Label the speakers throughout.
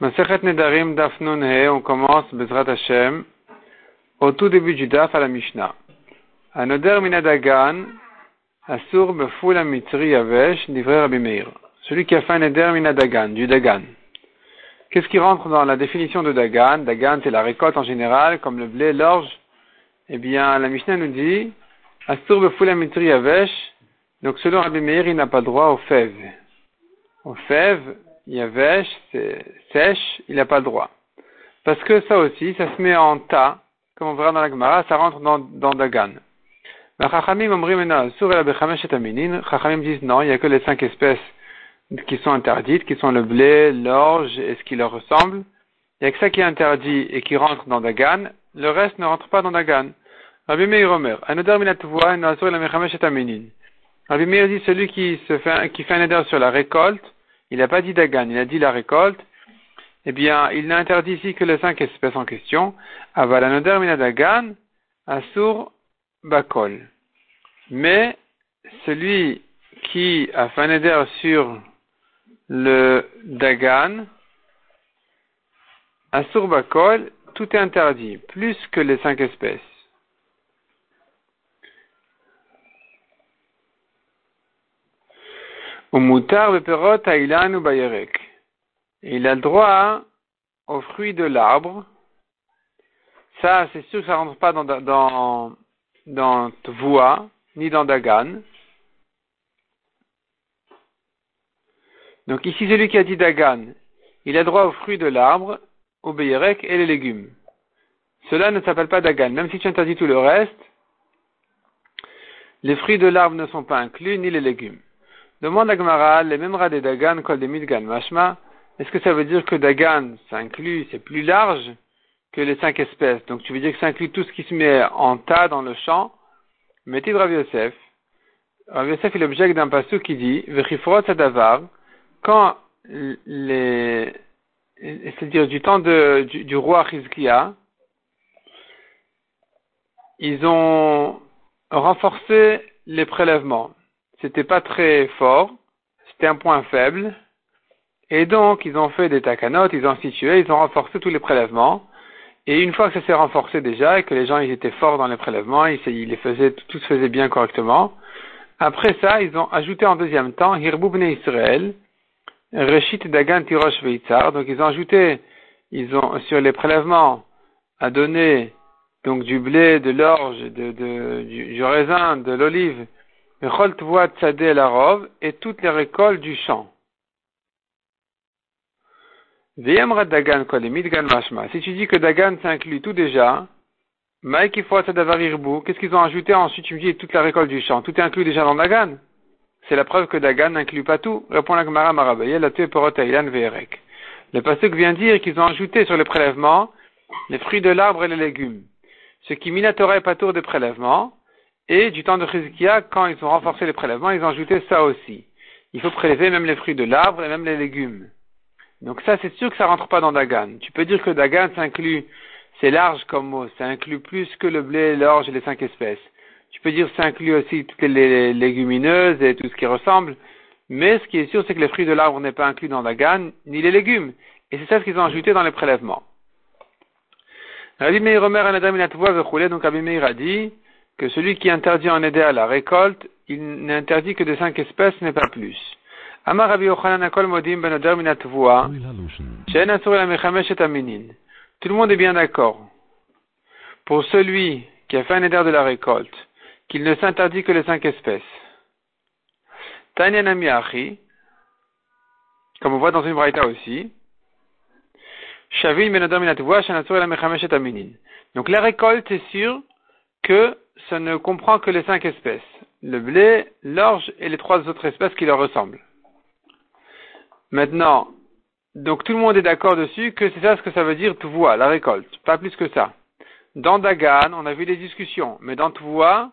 Speaker 1: Nedarim Daf on commence Bezrat Hashem au tout début du Daf à la Mishnah. Anoder Minadagan Asur Befula Mitri Yavesh Divrei Rabbi Meir. Celui qui a fait un Neder Minadagan, du Dagan. Qu'est-ce qui rentre dans la définition de Dagan? Dagan c'est la récolte en général, comme le blé, l'orge. Eh bien, la Mishnah nous dit Asur Befula Mitri Yavesh. Donc selon Rabbi Meir, il n'a pas droit aux fèves. Aux fèves, Yavesh, c'est sèche, il n'a pas le droit. Parce que ça aussi, ça se met en tas, comme on verra dans la Gemara, ça rentre dans, dans Dagan. Chachamim disent non, il n'y a que les cinq espèces qui sont interdites, qui sont le blé, l'orge et ce qui leur ressemble. Il n'y a que ça qui est interdit et qui rentre dans Dagan. Le reste ne rentre pas dans Dagan. Rabbi Meir Omer, Rabbi Meir dit celui qui, se fait, qui fait un éder sur la récolte, il n'a pas dit Dagan, il a dit la récolte, eh bien, il n'a interdit ici que les cinq espèces en question. Avalanoder minadagan, Asur Bakol. Mais celui qui a fait sur le Dagan, Asur Bakol, tout est interdit, plus que les cinq espèces. Il a droit aux fruits de l'arbre. Ça, c'est sûr que ça rentre pas dans, dans, dans ni dans Dagan. Donc ici, celui qui a dit Dagan, il a droit aux fruits de l'arbre, au Bayerek et les légumes. Cela ne s'appelle pas Dagan. Même si tu interdis tout le reste, les fruits de l'arbre ne sont pas inclus, ni les légumes. Demande à Gemara, les mêmes des Dagan, des Midgan, mashma, est-ce que ça veut dire que Dagan, ça inclut, c'est plus large que les cinq espèces? Donc tu veux dire que ça inclut tout ce qui se met en tas dans le champ? Mettez Rav Yosef. Rav Yosef, il objecte d'un passou qui dit, Vechifrot Sadavar, quand les, c'est-à-dire du temps de, du, roi Rizkia, ils ont renforcé les prélèvements c'était pas très fort, c'était un point faible, et donc ils ont fait des takanotes, ils ont institué, ils ont renforcé tous les prélèvements, et une fois que ça s'est renforcé déjà, et que les gens ils étaient forts dans les prélèvements, ils, les faisaient, tout se faisait bien correctement, après ça, ils ont ajouté en deuxième temps, Hirboubne Israël, Reshit Dagan Tirosh Veitzar, donc ils ont ajouté, ils ont, sur les prélèvements, à donner, du blé, de l'orge, du raisin, de l'olive, et toutes les récoltes du champ. Si tu dis que Dagan s'inclut tout déjà, qu'est-ce qu'ils ont ajouté ensuite? Tu me dis toute la récolte du champ. Tout est inclus déjà dans Dagan. C'est la preuve que Dagan n'inclut pas tout. Répond la Gemara la Le pasuk vient dire qu'ils ont ajouté sur les prélèvements les fruits de l'arbre et les légumes. Ce qui minatora pas tour des prélèvements, et du temps de Chizkia, quand ils ont renforcé les prélèvements, ils ont ajouté ça aussi. Il faut prélever même les fruits de l'arbre et même les légumes. Donc ça, c'est sûr que ça rentre pas dans Dagan. Tu peux dire que Dagan, ça inclut, c'est large comme mot, ça inclut plus que le blé, l'orge et les cinq espèces. Tu peux dire que ça inclut aussi toutes les légumineuses et tout ce qui ressemble. Mais ce qui est sûr, c'est que les fruits de l'arbre n'est pas inclus dans Dagan, ni les légumes. Et c'est ça ce qu'ils ont ajouté dans les prélèvements. Donc Rabbi Meir a dit, que celui qui interdit en aider à la récolte, il n'interdit que de cinq espèces, n'est pas plus. Ben Tout le monde est bien d'accord. Pour celui qui a fait un éder de la récolte, qu'il ne s'interdit que les cinq espèces. comme on voit dans une braïta aussi. Ben Donc la récolte, c'est sûr que ça ne comprend que les cinq espèces. Le blé, l'orge et les trois autres espèces qui leur ressemblent. Maintenant, donc tout le monde est d'accord dessus que c'est ça ce que ça veut dire vois la récolte. Pas plus que ça. Dans Dagan, on a vu des discussions, mais dans vois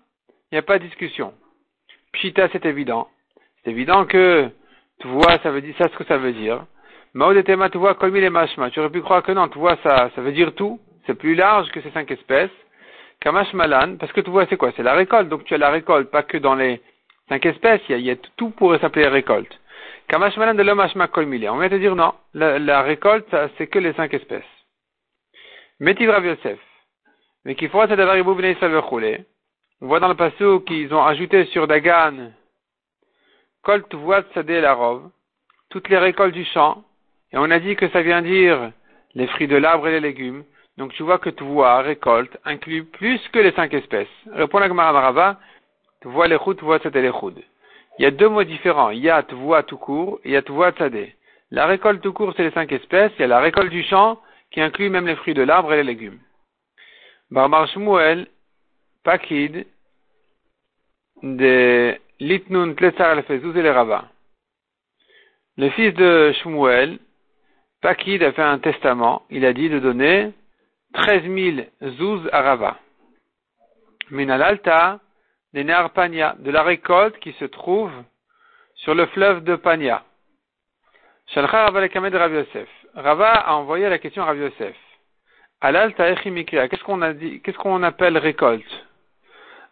Speaker 1: il n'y a pas de discussion. Pshita, c'est évident. C'est évident que vois ça veut dire ça ce que ça veut dire. Maodetema vois comme il est. Tu aurais pu croire que non, vois ça, ça veut dire tout. C'est plus large que ces cinq espèces. Kamash Malan, parce que tu vois, c'est quoi? C'est la récolte. Donc tu as la récolte, pas que dans les cinq espèces, il y a, tout pourrait s'appeler récolte. Kamashmalan de l'homme On vient te dire non, la, récolte, c'est que les cinq espèces. Métiv Rav Yosef. Mais qu'il faut d'avoir On voit dans le passage qu'ils ont ajouté sur Dagan, Colt voit Sadeh la rove, toutes les récoltes du champ, et on a dit que ça vient dire les fruits de l'arbre et les légumes. Donc tu vois que vois récolte inclut plus que les cinq espèces. Répond la Gemara Marava, vois les tu vois Sadeh les il y a deux mots différents. Il y tout court et il y a tzadé. La récolte tout court, c'est les cinq espèces. Il y a la récolte du champ qui inclut même les fruits de l'arbre et les légumes. Barbar Shmuel, Pakid, de Litnun Tletzar el et les Rava. Le fils de Shmuel, Pakid a fait un testament. Il a dit de donner 13 000 zouz à Rava. Minalalta, des Pania, de la récolte qui se trouve sur le fleuve de Pania. Rava a envoyé la question à Rav Yosef. Alal qu'est-ce qu'on a dit, qu'est-ce qu'on appelle récolte?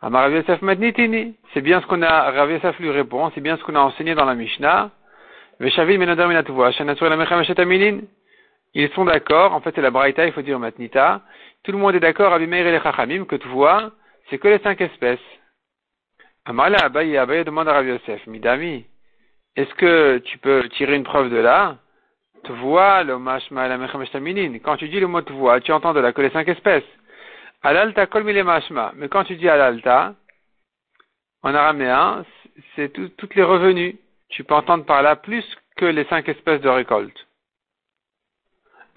Speaker 1: Amar Yosef C'est bien ce qu'on a, Rav Yosef lui répond, c'est bien ce qu'on a enseigné dans la Mishnah. Ils sont d'accord, en fait c'est la Braïta, il faut dire matnita. Tout le monde est d'accord, Abimeir et les Chachamim, que tu vois, c'est que les cinq espèces. Amala Abaye, Abaye demande à Rabbi Yosef, Midami, est-ce que tu peux tirer une preuve de là? Vois le mashma la Quand tu dis le mot vois, tu entends de là que les cinq espèces. Alalta kol mile mashma. Mais quand tu dis alalta, en araméen, c'est toutes les revenus. Tu peux entendre par là plus que les cinq espèces de récolte.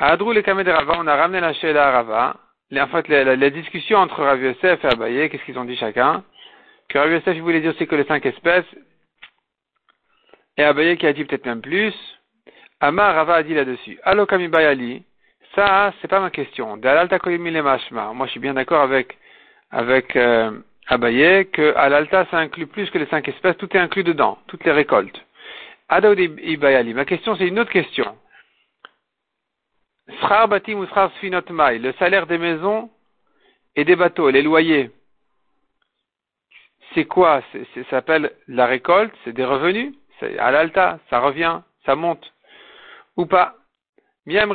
Speaker 1: Adrou les de Rava, on a ramené la Sheila à Rava. En fait, les, discussions entre Rav Yosef et Abaye, qu'est-ce qu'ils ont dit chacun? que Rabbi Yosef voulait dire c'est que les cinq espèces, et Abaye qui a dit peut-être même plus, Amar Rava a dit là-dessus, Allo Kamibayali, ça, c'est pas ma question. Dalalta Moi, je suis bien d'accord avec, euh, Abaye que Alalta, ça inclut plus que les cinq espèces, tout est inclus dedans, toutes les récoltes. Adaoud Ibayali. Ma question, c'est une autre question. Le salaire des maisons et des bateaux, les loyers c'est quoi? Ça s'appelle la récolte, c'est des revenus, c'est à l'alta, ça revient, ça monte. Ou pas? Est-ce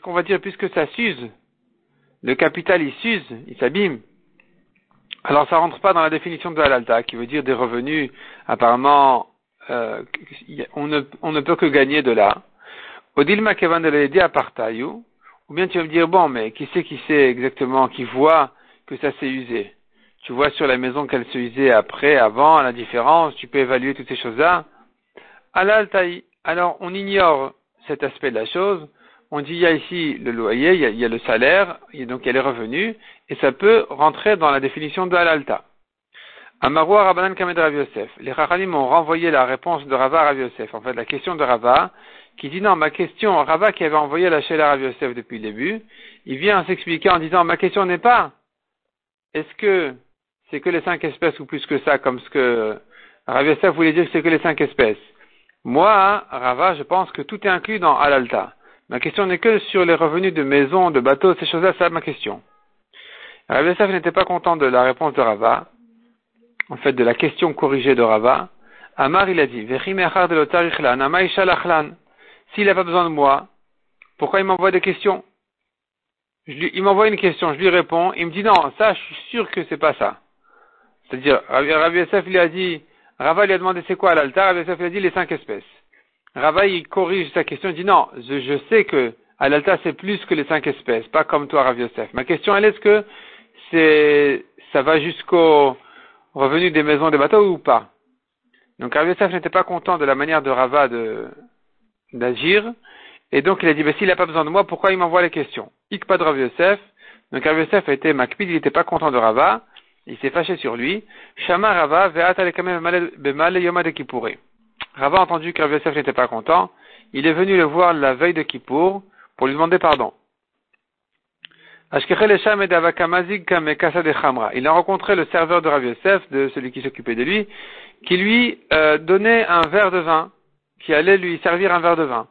Speaker 1: qu'on va dire puisque ça s'use, le capital il s'use, il s'abîme, alors ça rentre pas dans la définition de l'alta, qui veut dire des revenus, apparemment, euh, on, ne, on ne peut que gagner de là. Odilma kevan de ou bien tu vas me dire, bon, mais qui sait qui sait exactement, qui voit que ça s'est usé? Tu vois sur la maison qu'elle se usait après, avant, la différence, tu peux évaluer toutes ces choses-là. Alors, on ignore cet aspect de la chose. On dit, il y a ici le loyer, il y a, le salaire, donc il y a les revenus, et ça peut rentrer dans la définition de Alalta. Amarwa Rabbanan Kamed Rav Yosef. Les Rachanim ont renvoyé la réponse de Rava à Yosef. En fait, la question de Rava, qui dit non, ma question, Rava qui avait envoyé la à Rav Yosef depuis le début, il vient s'expliquer en disant, ma question n'est pas, est-ce que c'est que les cinq espèces ou plus que ça, comme ce que Rav Yosef voulait dire que c'est que les cinq espèces? Moi, Rava, je pense que tout est inclus dans Alalta. Ma question n'est que sur les revenus de maison, de bateaux, ces choses-là, c'est ma question. Rav Yosef n'était pas content de la réponse de Rava, en fait de la question corrigée de Rava. Amar, il a dit, s'il n'a pas besoin de moi, pourquoi il m'envoie des questions? Il m'envoie une question, je lui réponds, il me dit non, ça, je suis sûr que c'est pas ça. C'est-à-dire, Rabbi Yosef lui a dit, Rava lui a demandé c'est quoi l'altar, Rabbi Yosef lui a dit les cinq espèces. Rava il corrige sa question, il dit non, je, sais que à l'altar c'est plus que les cinq espèces, pas comme toi Rabbi Yosef. Ma question elle est est-ce que c'est ça va jusqu'au revenu des maisons des bateaux ou pas? Donc Rabbi Yosef n'était pas content de la manière de Rava de d'agir, et donc il a dit, ben, s'il n'a pas besoin de moi, pourquoi il m'envoie les questions Ik pas de Rabbi Yosef. Donc Rabbi Yosef a été makpid, il n'était pas content de Rava, il s'est fâché sur lui. Shama Rava Yoma de Kippouré. Rava a entendu que Yosef n'était pas content. Il est venu le voir la veille de Kippour pour lui demander pardon. Il a rencontré le serveur de Rav Yosef, de celui qui s'occupait de lui, qui lui euh, donnait un verre de vin, qui allait lui servir un verre de vin.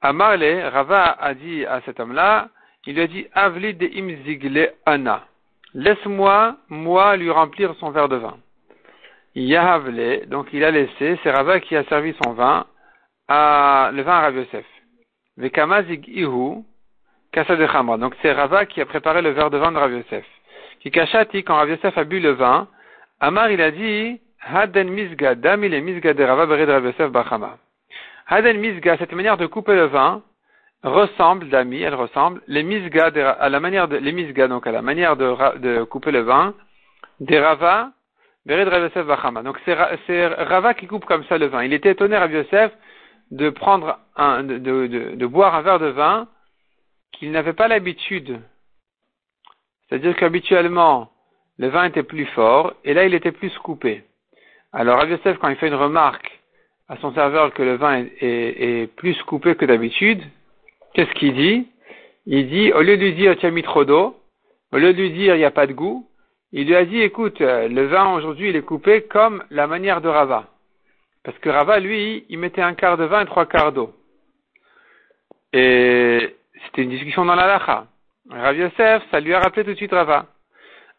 Speaker 1: Amarle, Rava a dit à cet homme-là, il lui a dit, Avli de imzigle ana. Laisse-moi, moi, lui remplir son verre de vin. Yahavle, donc il a laissé, c'est Rava qui a servi son vin, à, le vin à Rav Yosef. Vekamazig ihu, de. Donc c'est Rava qui a préparé le verre de vin de Rav Yosef. Kikashati, quand Rav Yosef a bu le vin, Amar il a dit, Haden misga, damile misga de Rava Yosef. Haden misga, cette manière de couper le vin, ressemble, d'ami, elle ressemble, les misga, à la manière de, les misga, donc à la manière de, de couper le vin, des Rava. Donc c'est Rava qui coupe comme ça le vin. Il était étonné, Yosef, de prendre un, de, de, boire un verre de vin qu'il n'avait pas l'habitude. C'est-à-dire qu'habituellement, le vin était plus fort, et là, il était plus coupé. Alors, Rav quand il fait une remarque à son serveur que le vin est, est, plus coupé que d'habitude, qu'est-ce qu'il dit? Il dit, au lieu de lui dire, tu as mis trop d'eau, au lieu de lui dire, il n'y a pas de goût, il lui a dit, écoute, le vin aujourd'hui, il est coupé comme la manière de Rava. Parce que Rava, lui, il mettait un quart de vin et trois quarts d'eau. Et c'était une discussion dans la lacha. Rav Yosef, ça lui a rappelé tout de suite Rava.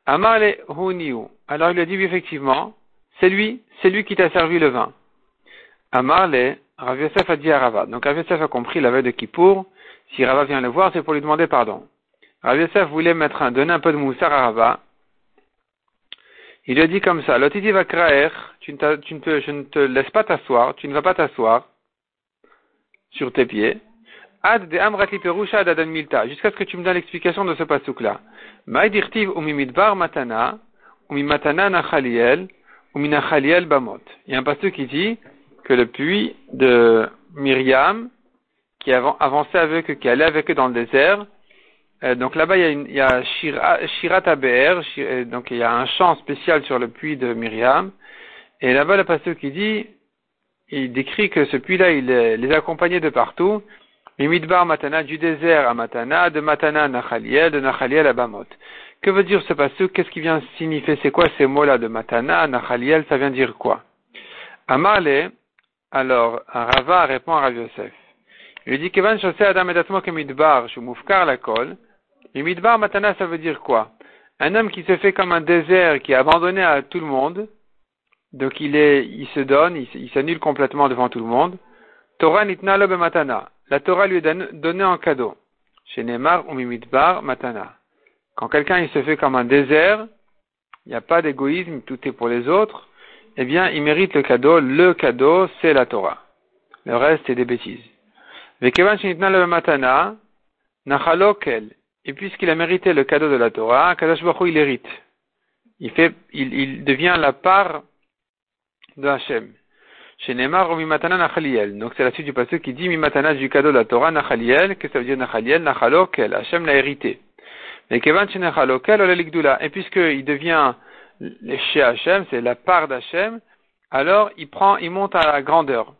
Speaker 1: Amarle Huniu. Alors il lui a dit, oui, effectivement, c'est lui, c'est lui qui t'a servi le vin. Amarle, Rav Yosef a dit à Rava. Donc Rav Yosef a compris la veille de Kippour. Si Rava vient le voir, c'est pour lui demander pardon. Rav Yosef voulait mettre un, donner un peu de moussard à Rava. Il lui a dit comme ça, Lotiti va kraer, tu ne, tu peux, je ne te laisse pas t'asseoir, tu ne vas pas t'asseoir sur tes pieds. Ad de amratiperusha dadan milta, jusqu'à ce que tu me donnes l'explication de ce pasouk-là. Maïdirtiv umimidbar matana, umimatana nachaliel, uminachaliel bamot. Il y a un pasouk qui dit que le puits de Myriam, qui avançait avec eux, qui allait avec eux dans le désert, euh, donc là-bas, il y a, une, il y a Shirat euh, donc il y a un chant spécial sur le puits de Myriam. Et là-bas, le pasteur qui dit, il décrit que ce puits-là, il les accompagnait de partout. Midbar Matana, du désert à Matana, de Matana à Nachaliel, de Nachaliel à Bamot. Que veut dire ce passage Qu'est-ce qui vient signifier? C'est quoi ces mots-là de Matana, Nachaliel? Ça vient dire quoi? Amale, alors, Rava répond à Rav Yosef. Il lui dit, Kevan Adam Edatmo Kemidbar, Shumufkar la kol. Et Midbar Matana, ça veut dire quoi? Un homme qui se fait comme un désert, qui est abandonné à tout le monde, donc il, est, il se donne, il, s'annule complètement devant tout le monde. Torah nitna matana. La Torah lui est donnée en cadeau. Chez Neymar ou Midbar Matana. Quand quelqu'un il se fait comme un désert, il n'y a pas d'égoïsme, tout est pour les autres, eh bien, il mérite le cadeau. Le cadeau, c'est la Torah. Le reste, c'est des bêtises. Matana, Nachalokel. Et puisqu'il a mérité le cadeau de la Torah, Kadash Baruch il hérite. Il fait, il, il devient la part de Hachem. Chez Neymar, Mimatana Nachaliel. Donc c'est la suite du passage qui dit Mimatana du cadeau de la Torah, Nachaliel. Qu'est-ce que ça veut dire Nachaliel? Nachalokel. Hachem l'a hérité. Mais Kevan Nachalokel, Et puisqu'il devient chez Hachem, c'est la part d'Hachem, alors il prend, il monte à la grandeur.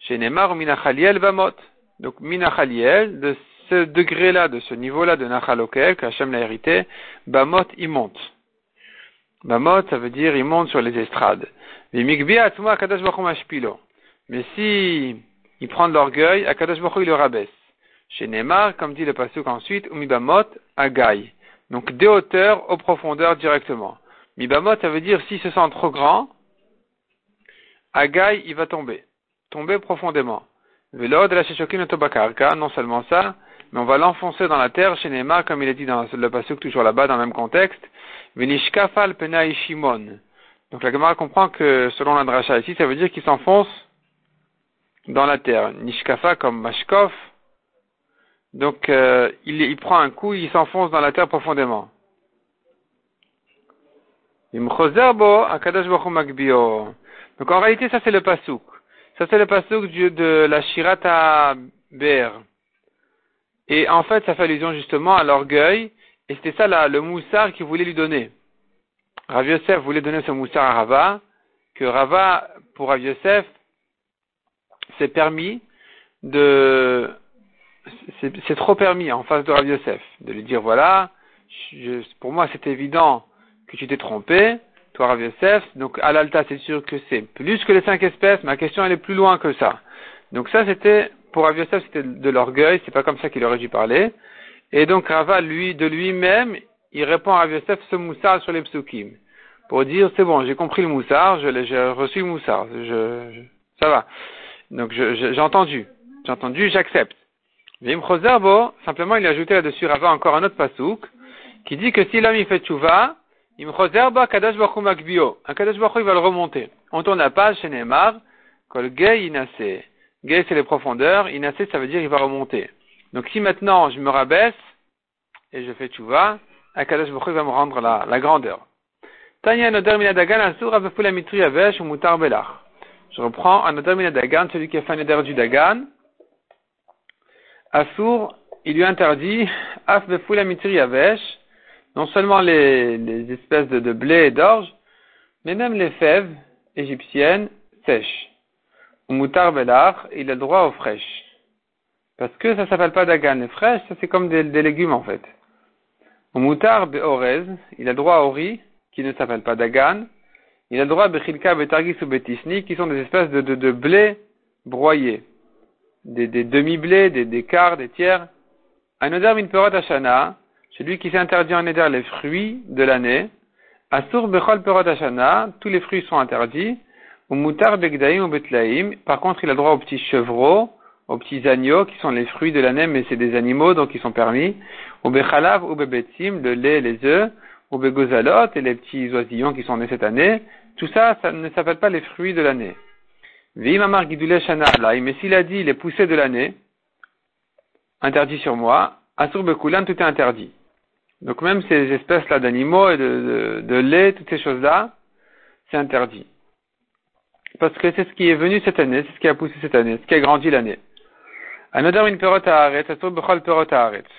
Speaker 1: Chez Neymar, Minachaliel Bamot. Donc Minachaliel, de ce degré-là, de ce niveau-là de Nachalokel, qu'Hachem l'a hérité, Bamot, il monte. Bamot, ça veut dire il monte sur les estrades. Mais si il prend de l'orgueil, Akadosh Baruch il le rabaisse. Chez Neymar, comme dit le pasuk ensuite, Umibamot, Agaï. Donc des hauteurs aux profondeurs directement. Mibamot, ça veut dire s'il se sent trop grand, Agaï, il va tomber. Tomber profondément. Velo de la non seulement ça, mais on va l'enfoncer dans la terre chez comme il est dit dans le pasuk toujours là-bas, dans le même contexte. Venishkafal penai shimon. Donc la Gemara comprend que selon la dracha ici, ça veut dire qu'il s'enfonce dans la terre. Nishkafa comme mashkof. Donc euh, il, il, prend un coup, il s'enfonce dans la terre profondément. Donc en réalité, ça c'est le pasuk. Ça c'est le pasuk de la Shirata Ber. Et en fait, ça fait allusion justement à l'orgueil, et c'était ça là, le moussard qu'il voulait lui donner. Rav Yosef voulait donner ce moussard à Rava, que Rava, pour Rav Yosef, s'est permis de... C'est trop permis en face de Rav Yosef, de lui dire, voilà, pour moi c'est évident que tu t'es trompé, toi Rav donc à l'alta c'est sûr que c'est plus que les cinq espèces, ma question elle est plus loin que ça. Donc ça c'était pour Rav c'était de l'orgueil, c'est pas comme ça qu'il aurait dû parler. Et donc Rava, lui, de lui-même, il répond à Rav Yosef ce moussard sur les psukim. pour dire c'est bon, j'ai compris le moussard, j'ai reçu le moussard, je, ça va. Donc j'ai entendu, j'ai entendu, j'accepte. Vim simplement il a ajouté là-dessus avant encore un autre pasouk qui dit que si l'homme il fait tchouva, im chozerba kadash makbio, un kadash il va le remonter. On tourne la page chez Neymar, kol gay inase. Gay c'est les profondeurs, inase ça veut dire il va remonter. Donc si maintenant je me rabaisse et je fais tchouva, Akadosh Baruch va me rendre la, grandeur. Tanya Nodar Minadagan Asur Avefula Mitri Avesh ou Mutar Belach. Je reprends un Nodar Minadagan, celui qui a fait un Neder du Dagan. Asur, il lui interdit Afbefula Mitri Avesh, non seulement les, les espèces de, de blé et d'orge, mais même les fèves égyptiennes sèches. Ou Mutar Belach, il a droit aux fraîches. Parce que ça s'appelle pas Dagan. Les fraîches, ça c'est comme des, des légumes en fait. Au moutar be'orez, il a droit au riz, qui ne s'appelle pas dagan. Il a droit à bechilka betargis ou betisni, qui sont des espèces de, de, de blé broyés. Des, demi-blés, des, des quarts, des tiers. Un odar min perot ashana, celui qui s'interdit en éder les fruits de l'année. Asur bechol perot ashana, tous les fruits sont interdits. Au moutar begdaim ou betlaim, par contre il a droit aux petits chevreaux, aux petits agneaux qui sont les fruits de l'année, mais c'est des animaux donc ils sont permis. Ou bechalav ou bebetim, le lait et les œufs, ou begozalot et les petits oisillons qui sont nés cette année. Tout ça, ça ne s'appelle pas les fruits de l'année. Vimamar guidoule shana mais s'il a dit les poussées de l'année, interdit sur moi, asur bekulan, tout est interdit. Donc même ces espèces-là d'animaux et de, de, de lait, toutes ces choses-là, c'est interdit. Parce que c'est ce qui est venu cette année, c'est ce qui a poussé cette année, ce qui a grandi l'année. Anodar min perot haaretz, asur bechol perot haaretz.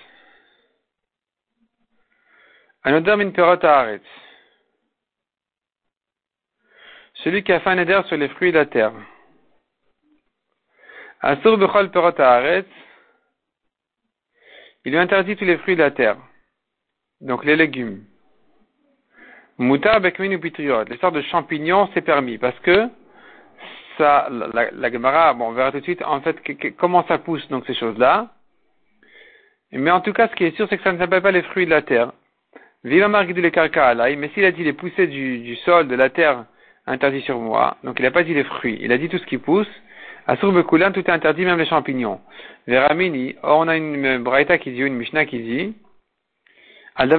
Speaker 1: Perot haaretz. Celui qui a fait un éder sur les fruits de la terre. Asur bechol perot haaretz. Il lui interdit tous les fruits de la terre. Donc les légumes. Moutar bekmin ou pitriot. Les sortes de champignons, c'est permis. Parce que ça, la, la Gemara, bon, on verra tout de suite, en fait, comment ça pousse, donc, ces choses-là. Mais en tout cas, ce qui est sûr, c'est que ça ne s'appelle pas les fruits de la terre. Viva de les mais s'il a dit les poussées du, du sol, de la terre, interdit sur moi, donc il n'a pas dit les fruits, il a dit tout ce qui pousse. À Sourbekoulan, tout est interdit, même les champignons. Veramini, or on a une braïta qui dit, une Mishnah qui dit, Donc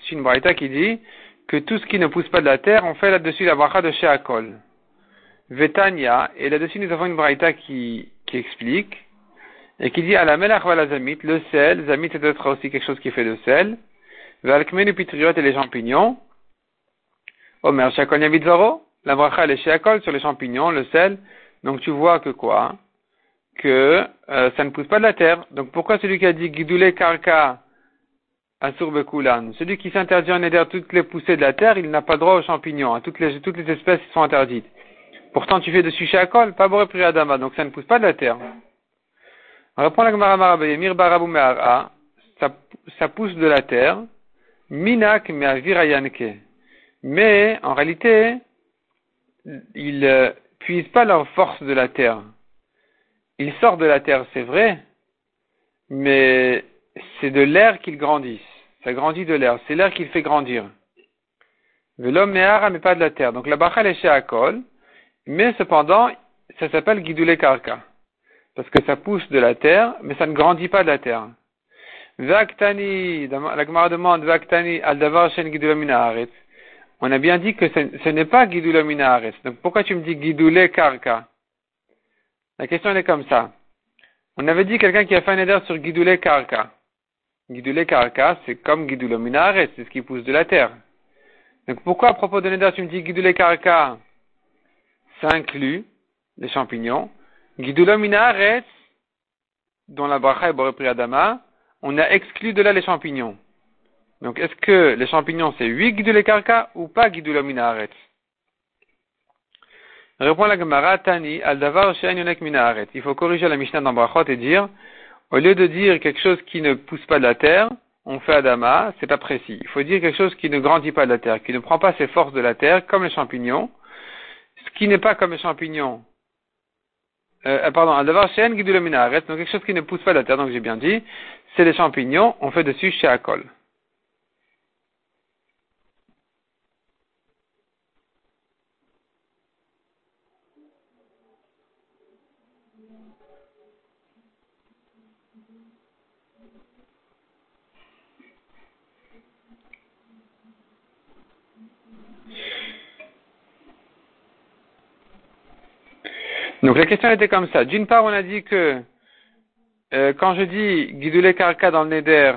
Speaker 1: c'est une braïta qui dit, que tout ce qui ne pousse pas de la terre, on fait là-dessus la bracha de Sheakol. Vetania, et là-dessus nous avons une braïta qui, qui explique, et qui dit à la melach la zamit, le sel, zamit c'est peut-être aussi quelque chose qui fait de sel, valkmenu pitriot et les champignons, Omer Sheakol la bracha elle est Sheakol sur les champignons, le sel, donc tu vois que quoi Que euh, ça ne pousse pas de la terre. Donc pourquoi celui qui a dit Gidoule Karka Asur Bekulan? Celui qui s'interdit en éder toutes les poussées de la terre, il n'a pas droit aux champignons. Toutes les, toutes les espèces sont interdites. Pourtant, tu fais dessus col, pas adama, donc ça ne pousse pas de la terre. On reprend la Gemara Barabu ça, ça pousse de la terre. Minak Meavirayanke. Mais, en réalité, ils ne puisent pas leur force de la terre. Ils sortent de la terre, c'est vrai, mais c'est de l'air qu'ils grandissent. Ça grandit de l'air. C'est l'air qui le fait grandir. L'homme mais pas de la terre. Donc la bachal est chez Akol, mais cependant, ça s'appelle guidoulé karka. Parce que ça pousse de la terre, mais ça ne grandit pas de la terre. Vaktani, la Gemara demande, Vaktani, al shen On a bien dit que ce, n'est pas guidoula Donc pourquoi tu me dis guidoulé karka? La question est comme ça. On avait dit quelqu'un qui a fait un éder sur guidoulé karka. Guidoulé karaka, c'est comme guidoulé minaret, c'est ce qui pousse de la terre. Donc pourquoi à propos de Neda, tu me dis guidoulé karaka, ça inclut les champignons. Guidoulé minaret, dont la bracha est adama, on a exclu de là les champignons. Donc est-ce que les champignons c'est 8 guidoulé karaka ou pas guidoulé minaret? Répond la Gemara, Tani, al davar. Il faut corriger la Mishnah dans Brachot et dire, au lieu de dire quelque chose qui ne pousse pas de la terre, on fait Adama, c'est pas précis. Il faut dire quelque chose qui ne grandit pas de la terre, qui ne prend pas ses forces de la terre, comme les champignons. Ce qui n'est pas comme les champignons, euh, pardon, d'avoir chez donc quelque chose qui ne pousse pas de la terre, donc j'ai bien dit, c'est les champignons, on fait dessus chez Akol. Donc la question était comme ça. D'une part, on a dit que euh, quand je dis guidoulé karka dans le neder,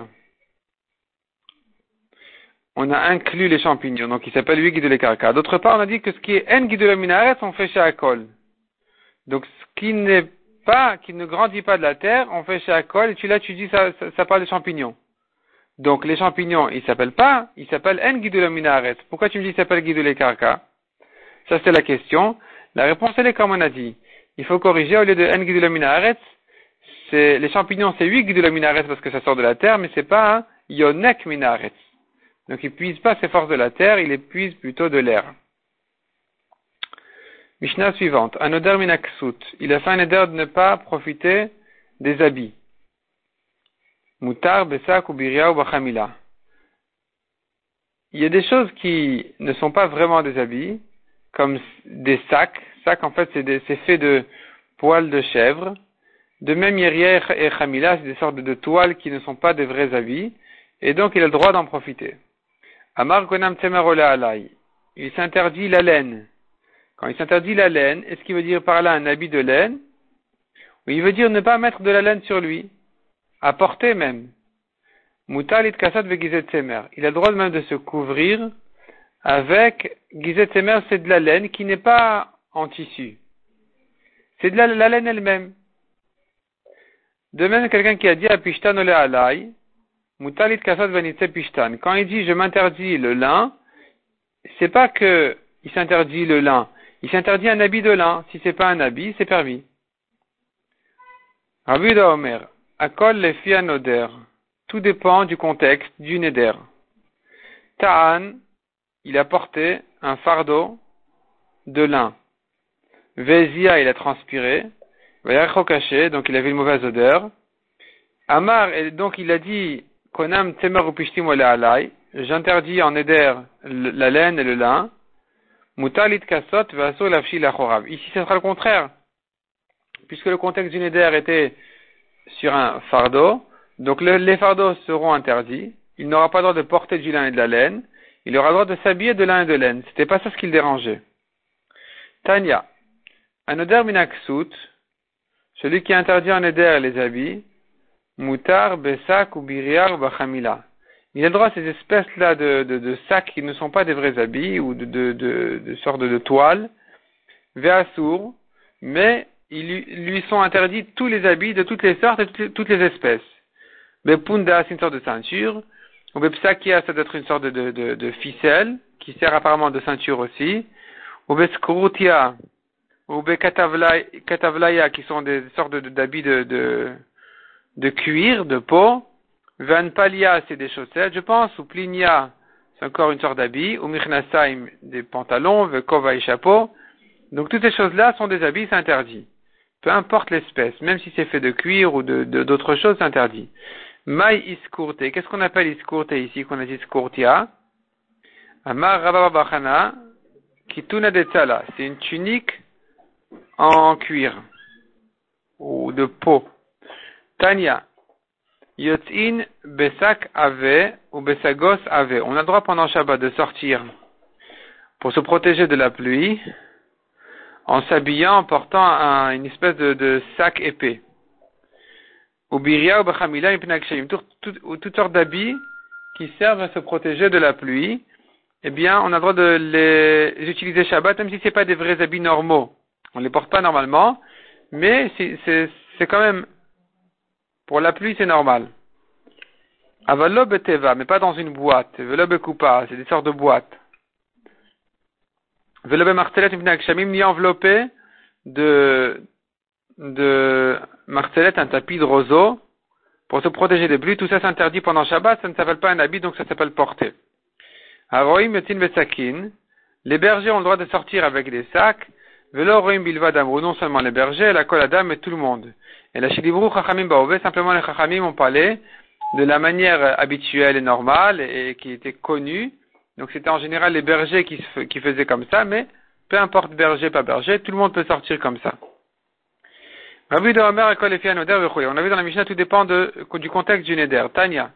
Speaker 1: on a inclus les champignons, donc il s'appelle lui guidoulé karka. D'autre part, on a dit que ce qui est en guidoulé minaret, on fait chez Akol. Donc ce qui n'est pas, qui ne grandit pas de la terre, on fait chez Akol, et tu là tu dis ça, ça, parle des champignons. Donc les champignons, ils s'appellent pas, ils s'appellent en guidoulé minaret. Pourquoi tu me dis qu'ils s'appellent guidoulé karka? Ça c'est la question. La réponse elle est comme on a dit il faut corriger au lieu de n minaret, c'est les champignons c'est 8 minaret parce que ça sort de la terre, mais c'est pas yonek minaret. Donc il puise pas ses forces de la terre, il épuise plutôt de l'air. Mishnah suivante. Un odeur minaksut. Il a fait un odeur de ne pas profiter des habits. Moutar, besak ou biria ou bachamila. Il y a des choses qui ne sont pas vraiment des habits, comme des sacs, en fait, c'est fait de poils de chèvre. De même, Yerier et Chamila, c'est des sortes de toiles qui ne sont pas des vrais habits. Et donc, il a le droit d'en profiter. Amar Gonam Alay. Il s'interdit la laine. Quand il s'interdit la laine, est-ce qu'il veut dire par là un habit de laine? Ou il veut dire ne pas mettre de la laine sur lui. À porter même. Mutalit Kasat Semer. Il a le droit même de se couvrir avec Gizet Semer, c'est de la laine qui n'est pas en tissu. C'est de la, laine elle-même. De même, quelqu'un qui a dit à Pishtan ole alay, mutalit kasat pishtan. Quand il dit je m'interdis le lin, c'est pas que il s'interdit le lin. Il s'interdit un habit de lin. Si c'est pas un habit, c'est permis. Rabbi Omer, akol le oder. Tout dépend du contexte du neder. Ta'an, il a porté un fardeau de lin. Vezia, il a transpiré. caché, donc il avait une mauvaise odeur. Amar, donc il a dit, Konam temer upishtim alay, j'interdis en éder la laine et le lin. Mutalit kasot vaso lafshi lachorav. Ici, ce sera le contraire. Puisque le contexte du neder était sur un fardeau, donc les fardeaux seront interdits. Il n'aura pas le droit de porter du lin et de la laine. Il aura le droit de s'habiller de lin et de laine. C'était pas ça ce qui le dérangeait. Tanya. Un oder minaksut, celui qui interdit en éder les habits, mutar, besak ou biriar bachamila. Il a droit à ces espèces-là de, de, sacs qui ne sont pas des vrais habits ou de, de, de, sortes de toiles, ve'asur, mais ils lui sont interdits tous les habits de toutes les sortes et toutes les, espèces. Bepunda, c'est une sorte de ceinture, ou bepsakia, ça doit être une sorte de, de, de, ficelle, qui sert apparemment de ceinture aussi, ou ou katavlaya, qui sont des sortes d'habits de, de, de, cuir, de peau. Vanpalia, c'est des chaussettes, je pense. Ou plinia, c'est encore une sorte d'habit. Ou mirnasaim, des pantalons. Vekova et chapeau. Donc toutes ces choses-là sont des habits, c'est interdit. Peu importe l'espèce, même si c'est fait de cuir ou de, d'autres choses, c'est interdit. Mai iskurte. Qu'est-ce qu'on appelle iskurte ici, qu'on a dit skurtia? Amar rababachana, kituna de C'est une tunique en cuir ou de peau. Tanya. Yotin besak ave ou besagos ave. On a le droit pendant Shabbat de sortir pour se protéger de la pluie en s'habillant, en portant un, une espèce de, sac épais. Ou biria ou bechamila toutes toute sortes d'habits qui servent à se protéger de la pluie. Eh bien, on a le droit de les utiliser Shabbat, même si ce n'est pas des vrais habits normaux. On ne les porte pas normalement, mais c'est quand même, pour la pluie, c'est normal. Avalob et teva, mais pas dans une boîte. Velob et coupa, c'est des sortes de boîtes. Velob et martelet ni enveloppé de, de martelet, un tapis de roseau, pour se protéger des pluies. Tout ça s'interdit pendant Shabbat, ça ne s'appelle pas un habit, donc ça s'appelle porter. Aroim etin vesakin, les bergers ont le droit de sortir avec des sacs, non seulement les bergers, la koladam et tout le monde. Et la shilibru chachamim baové, simplement les chachamim ont parlé de la manière habituelle et normale et, qui était connue. Donc c'était en général les bergers qui, faisaient comme ça, mais peu importe berger, pas berger, tout le monde peut sortir comme ça. On a vu dans la Mishnah, tout dépend du contexte du neder. Tanya.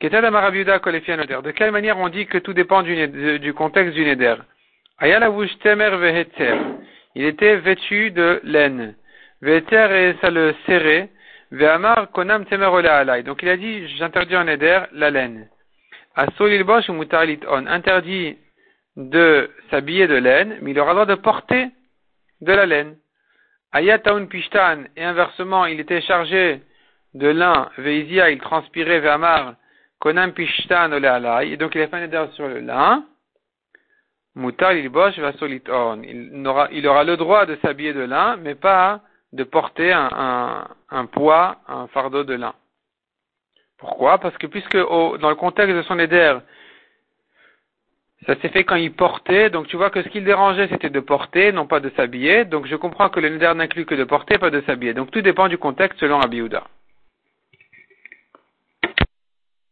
Speaker 1: De quelle manière on dit que tout dépend du, du contexte du neder? Il était vêtu de laine. Veheter et ça le serrait. Ve'amar konam temer Donc il a dit, j'interdis en neder la laine. Asolilbosh ou on? Interdit de s'habiller de laine, mais il aura le droit de porter de la laine. Ayataun pishtan, et inversement, il était chargé de lin, veizia, il transpirait ve'amar, konam pishtan ole et donc il a fait un éder sur le lin, mutar il bosh va on. Il aura, il aura le droit de s'habiller de lin, mais pas de porter un, poids, un fardeau de lin. Pourquoi? Parce que puisque dans le contexte de son éder, ça s'est fait quand il portait, donc tu vois que ce qui le dérangeait c'était de porter, non pas de s'habiller, donc je comprends que le neder n'inclut que de porter, pas de s'habiller. Donc tout dépend du contexte selon Abiouda.